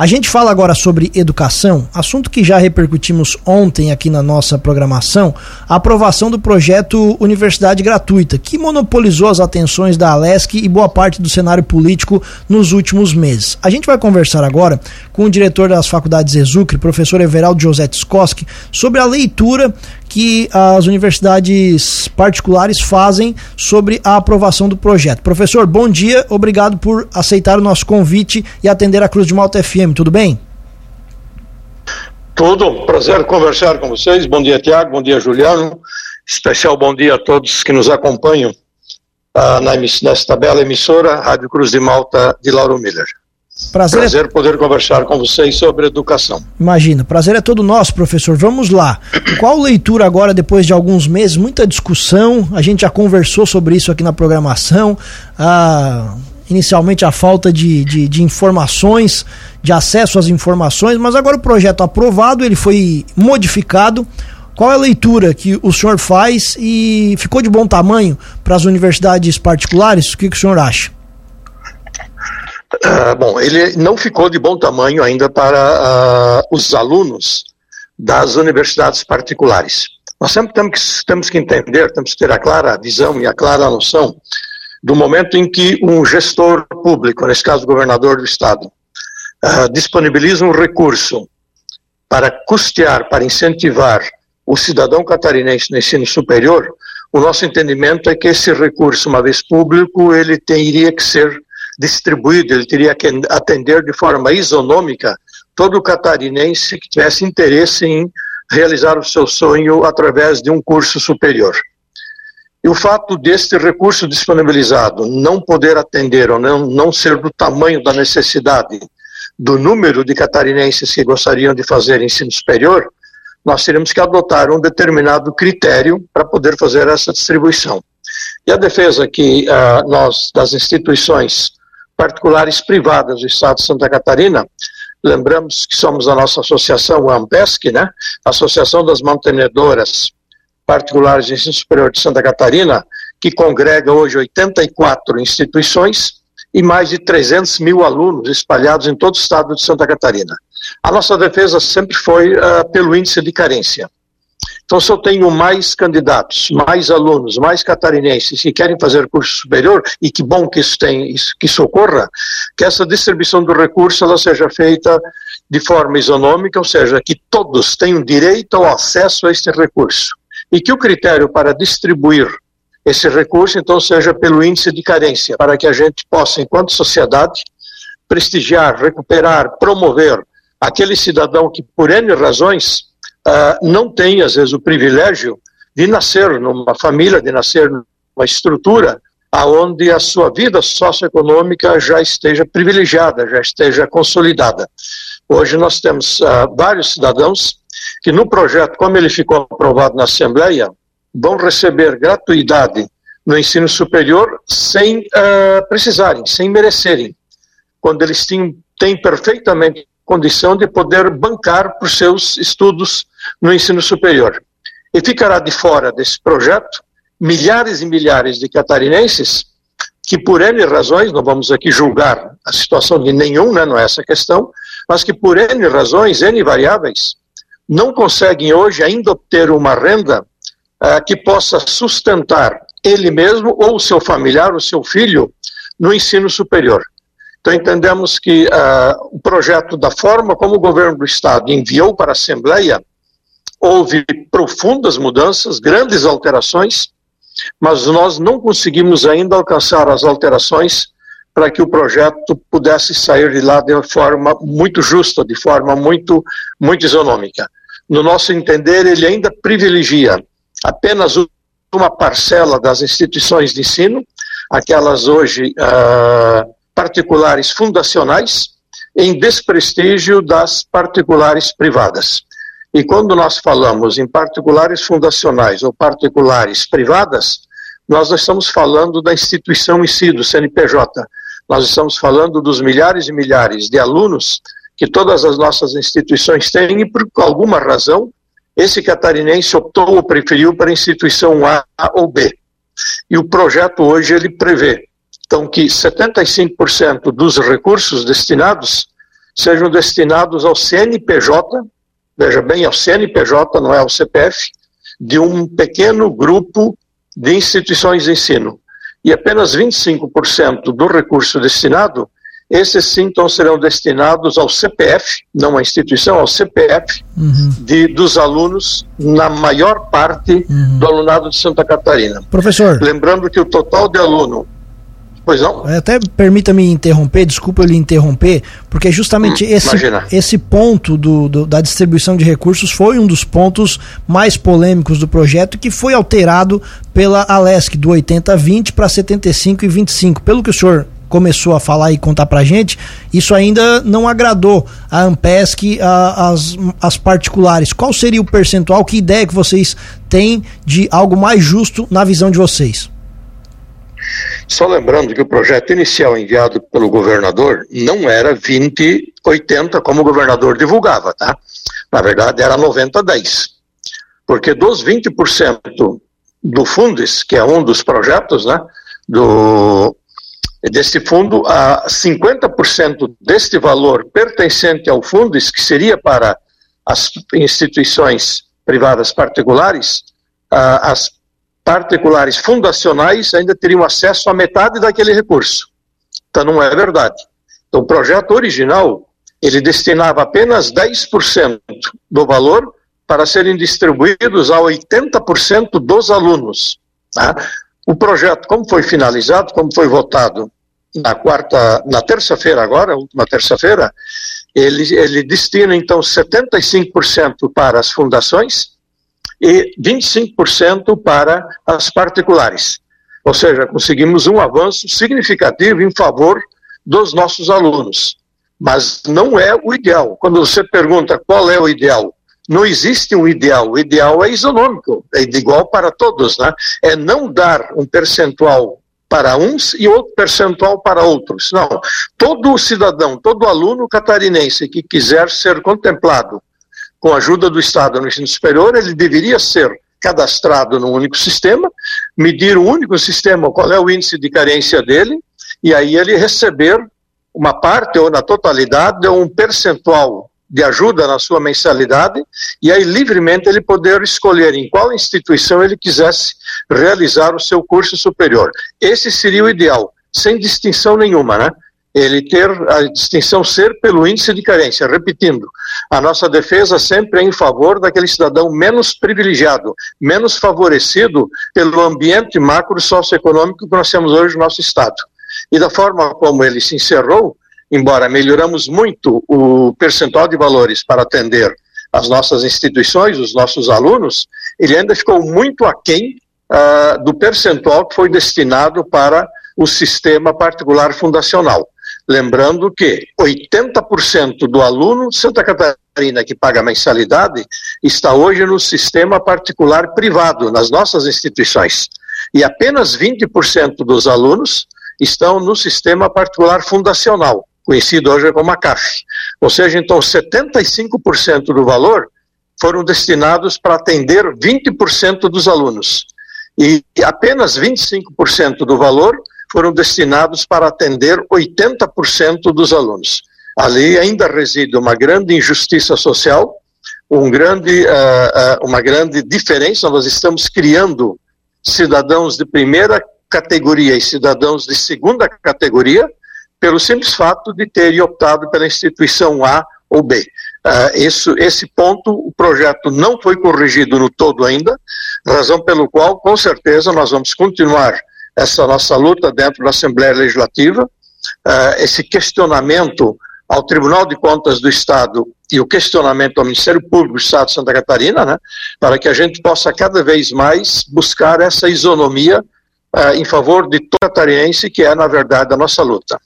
A gente fala agora sobre educação, assunto que já repercutimos ontem aqui na nossa programação, a aprovação do projeto Universidade Gratuita, que monopolizou as atenções da Alesc e boa parte do cenário político nos últimos meses. A gente vai conversar agora com o diretor das faculdades Exucre, professor Everaldo José Skoski, sobre a leitura que as universidades particulares fazem sobre a aprovação do projeto. Professor, bom dia, obrigado por aceitar o nosso convite e atender a Cruz de Malta FM, tudo bem? Tudo, prazer conversar com vocês. Bom dia, Tiago, bom dia, Juliano. Especial bom dia a todos que nos acompanham uh, na, nesta bela emissora, Rádio Cruz de Malta, de Lauro Miller. Prazer, prazer é... poder conversar com vocês sobre educação. Imagina, prazer é todo nosso, professor. Vamos lá. Qual leitura agora, depois de alguns meses? Muita discussão, a gente já conversou sobre isso aqui na programação. Ah, inicialmente a falta de, de, de, informações, de acesso às informações, mas agora o projeto aprovado, ele foi modificado. Qual é a leitura que o senhor faz e ficou de bom tamanho para as universidades particulares? O que, que o senhor acha? Uh, bom, ele não ficou de bom tamanho ainda para uh, os alunos das universidades particulares. Nós sempre temos que, temos que entender, temos que ter a clara visão e a clara noção do momento em que um gestor público, nesse caso o governador do estado, uh, disponibiliza um recurso para custear, para incentivar o cidadão catarinense no ensino superior, o nosso entendimento é que esse recurso, uma vez público, ele teria que ser distribuído, ele teria que atender de forma isonômica todo catarinense que tivesse interesse em realizar o seu sonho através de um curso superior. E o fato deste recurso disponibilizado não poder atender ou não, não ser do tamanho da necessidade do número de catarinenses que gostariam de fazer ensino superior, nós teríamos que adotar um determinado critério para poder fazer essa distribuição. E a defesa que uh, nós, das instituições particulares privadas do Estado de Santa Catarina. Lembramos que somos a nossa associação, a AMPESC, né? Associação das Mantenedoras Particulares de Ensino Superior de Santa Catarina, que congrega hoje 84 instituições e mais de 300 mil alunos espalhados em todo o estado de Santa Catarina. A nossa defesa sempre foi uh, pelo índice de carência. Então, se eu tenho mais candidatos, mais alunos, mais catarinenses que querem fazer curso superior, e que bom que isso, tem, que isso ocorra, que essa distribuição do recurso ela seja feita de forma isonômica, ou seja, que todos tenham direito ao acesso a este recurso. E que o critério para distribuir esse recurso, então, seja pelo índice de carência, para que a gente possa, enquanto sociedade, prestigiar, recuperar, promover aquele cidadão que, por N razões, uh, não tem, às vezes, o privilégio de nascer numa família, de nascer numa estrutura aonde a sua vida socioeconômica já esteja privilegiada, já esteja consolidada. Hoje nós temos uh, vários cidadãos que no projeto, como ele ficou aprovado na Assembleia, vão receber gratuidade no ensino superior sem uh, precisarem, sem merecerem, quando eles têm, têm perfeitamente condição de poder bancar para os seus estudos no ensino superior. E ficará de fora desse projeto milhares e milhares de catarinenses que, por N razões, não vamos aqui julgar a situação de nenhum, né, não é essa a questão, mas que por N razões, N variáveis, não conseguem hoje ainda obter uma renda uh, que possa sustentar ele mesmo ou o seu familiar, o seu filho, no ensino superior. Então entendemos que uh, o projeto, da forma como o governo do Estado enviou para a Assembleia, houve profundas mudanças, grandes alterações, mas nós não conseguimos ainda alcançar as alterações para que o projeto pudesse sair de lá de forma muito justa, de forma muito, muito isonômica. No nosso entender, ele ainda privilegia apenas uma parcela das instituições de ensino, aquelas hoje uh, particulares fundacionais, em desprestígio das particulares privadas. E quando nós falamos em particulares fundacionais ou particulares privadas, nós não estamos falando da instituição em si, do CNPJ. Nós estamos falando dos milhares e milhares de alunos que todas as nossas instituições têm e, por alguma razão, esse catarinense optou ou preferiu para a instituição A ou B. E o projeto hoje ele prevê, então, que 75% dos recursos destinados sejam destinados ao CNPJ, veja bem, ao CNPJ, não é ao CPF, de um pequeno grupo de instituições de ensino. E apenas 25% do recurso destinado, esses sim então serão destinados ao CPF, não à instituição, ao CPF uhum. de, dos alunos, na maior parte uhum. do alunado de Santa Catarina. Professor. Lembrando que o total de aluno Pois não? É, até permita-me interromper, desculpa eu lhe interromper, porque justamente hum, esse, esse ponto do, do, da distribuição de recursos foi um dos pontos mais polêmicos do projeto que foi alterado pela Alesc do 80-20 para 75 e 25. Pelo que o senhor começou a falar e contar pra gente, isso ainda não agradou a Ampesc, a, as, as particulares. Qual seria o percentual? Que ideia que vocês têm de algo mais justo na visão de vocês? Só lembrando que o projeto inicial enviado pelo governador não era 20-80, como o governador divulgava, tá? Na verdade, era 90-10. Porque dos 20% do Fundes, que é um dos projetos, né, do, deste fundo, a 50% deste valor pertencente ao Fundes, que seria para as instituições privadas particulares, as particulares fundacionais ainda teriam acesso a metade daquele recurso. Então não é verdade. Então o projeto original, ele destinava apenas 10% do valor para serem distribuídos a 80% dos alunos. Tá? O projeto, como foi finalizado, como foi votado na quarta, na terça-feira agora, última terça-feira, ele, ele destina então 75% para as fundações e 25% para as particulares. Ou seja, conseguimos um avanço significativo em favor dos nossos alunos. Mas não é o ideal. Quando você pergunta qual é o ideal, não existe um ideal. O ideal é isonômico, é igual para todos, né? É não dar um percentual para uns e outro percentual para outros. Não. Todo cidadão, todo aluno catarinense que quiser ser contemplado com a ajuda do Estado no ensino superior, ele deveria ser cadastrado num único sistema, medir um único sistema qual é o índice de carência dele, e aí ele receber uma parte ou na totalidade um percentual de ajuda na sua mensalidade, e aí livremente ele poder escolher em qual instituição ele quisesse realizar o seu curso superior. Esse seria o ideal, sem distinção nenhuma, né? Ele ter a distinção ser pelo índice de carência. Repetindo, a nossa defesa sempre é em favor daquele cidadão menos privilegiado, menos favorecido pelo ambiente macro socioeconômico que nós temos hoje no nosso Estado. E da forma como ele se encerrou, embora melhoramos muito o percentual de valores para atender as nossas instituições, os nossos alunos, ele ainda ficou muito aquém uh, do percentual que foi destinado para o sistema particular fundacional. Lembrando que 80% do aluno de Santa Catarina que paga mensalidade está hoje no sistema particular privado, nas nossas instituições. E apenas 20% dos alunos estão no sistema particular fundacional, conhecido hoje como a CAF. Ou seja, então 75% do valor foram destinados para atender 20% dos alunos. E apenas 25% do valor foram destinados para atender 80% dos alunos. Ali ainda reside uma grande injustiça social, um grande, uh, uh, uma grande diferença. Nós estamos criando cidadãos de primeira categoria e cidadãos de segunda categoria pelo simples fato de terem optado pela instituição A ou B. Uh, esse ponto, o projeto não foi corrigido no todo ainda, razão pelo qual, com certeza, nós vamos continuar essa nossa luta dentro da Assembleia Legislativa, uh, esse questionamento ao Tribunal de Contas do Estado e o questionamento ao Ministério Público do Estado de Santa Catarina, né, para que a gente possa cada vez mais buscar essa isonomia uh, em favor de todo catarinense, que é, na verdade, a nossa luta.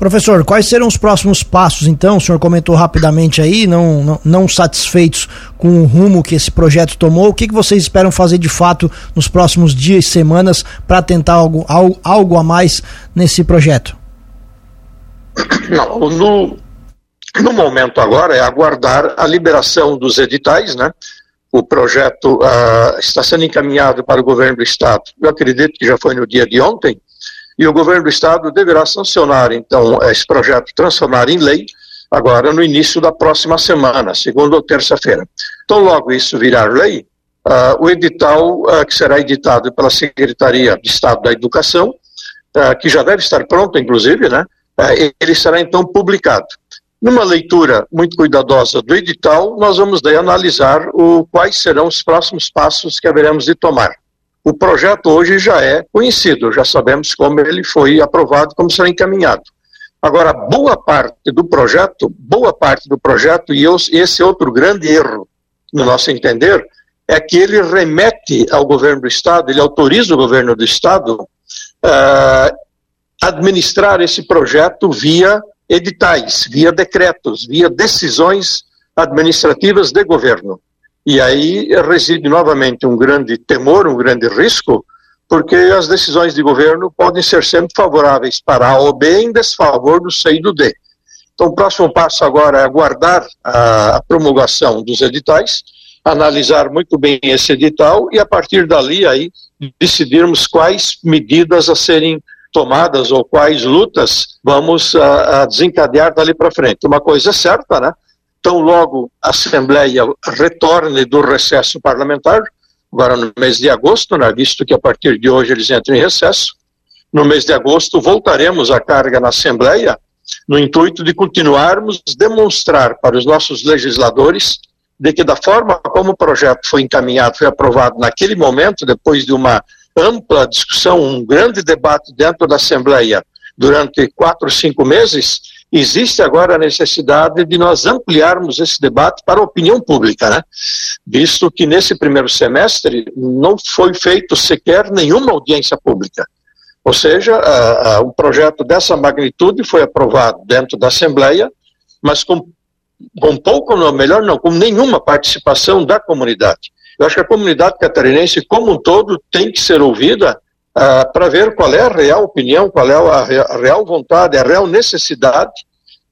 Professor, quais serão os próximos passos, então? O senhor comentou rapidamente aí, não, não, não satisfeitos com o rumo que esse projeto tomou. O que, que vocês esperam fazer de fato nos próximos dias e semanas para tentar algo, algo, algo a mais nesse projeto? Não, no, no momento agora é aguardar a liberação dos editais, né? O projeto uh, está sendo encaminhado para o governo do estado. Eu acredito que já foi no dia de ontem e o governo do estado deverá sancionar, então, esse projeto, transformar em lei, agora no início da próxima semana, segunda ou terça-feira. Então, logo isso virar lei, uh, o edital uh, que será editado pela Secretaria de Estado da Educação, uh, que já deve estar pronto, inclusive, né, ele será então publicado. Numa leitura muito cuidadosa do edital, nós vamos daí analisar o, quais serão os próximos passos que haveremos de tomar. O projeto hoje já é conhecido, já sabemos como ele foi aprovado, como será encaminhado. Agora, boa parte do projeto, boa parte do projeto, e esse outro grande erro, no nosso entender, é que ele remete ao governo do Estado, ele autoriza o governo do Estado uh, administrar esse projeto via editais, via decretos, via decisões administrativas de governo. E aí reside novamente um grande temor, um grande risco, porque as decisões de governo podem ser sempre favoráveis para A ou B em desfavor do C e do D. Então, o próximo passo agora é aguardar a promulgação dos editais, analisar muito bem esse edital e, a partir dali, aí, decidirmos quais medidas a serem tomadas ou quais lutas vamos a, a desencadear dali para frente. Uma coisa é certa, né? Tão logo a Assembleia retorne do recesso parlamentar, agora no mês de agosto, né, visto que a partir de hoje eles entram em recesso. No mês de agosto voltaremos à carga na Assembleia, no intuito de continuarmos demonstrar para os nossos legisladores de que da forma como o projeto foi encaminhado, foi aprovado naquele momento, depois de uma ampla discussão, um grande debate dentro da Assembleia durante quatro, cinco meses, existe agora a necessidade de nós ampliarmos esse debate para a opinião pública, né? visto que nesse primeiro semestre não foi feito sequer nenhuma audiência pública. Ou seja, a, a, um projeto dessa magnitude foi aprovado dentro da Assembleia, mas com, com pouco, não, melhor não, com nenhuma participação da comunidade. Eu acho que a comunidade catarinense como um todo tem que ser ouvida uh, para ver qual é a real opinião, qual é a, real vontade, a real necessidade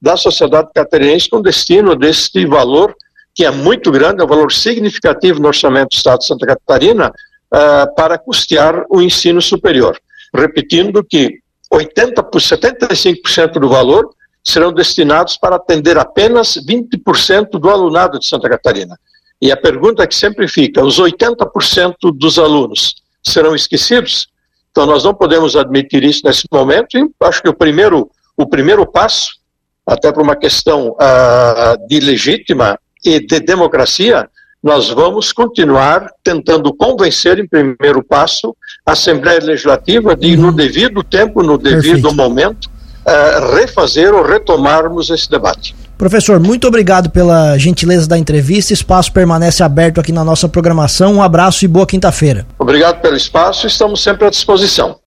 da sociedade catarinense com destino deste valor que é muito grande, é um valor significativo no orçamento do Estado de Santa Catarina uh, para custear o ensino superior. Repetindo que 80 por 75% do valor serão destinados para atender apenas 20% do alunado de Santa Catarina. E a pergunta que sempre fica: os 80% dos alunos serão esquecidos? Então nós não podemos admitir isso nesse momento. E acho que o primeiro, o primeiro passo, até por uma questão uh, de legítima e de democracia, nós vamos continuar tentando convencer, em primeiro passo, a Assembleia Legislativa de, no uhum. devido tempo, no devido Perfeito. momento, uh, refazer ou retomarmos esse debate. Professor, muito obrigado pela gentileza da entrevista. Espaço permanece aberto aqui na nossa programação. Um abraço e boa quinta-feira. Obrigado pelo espaço. Estamos sempre à disposição.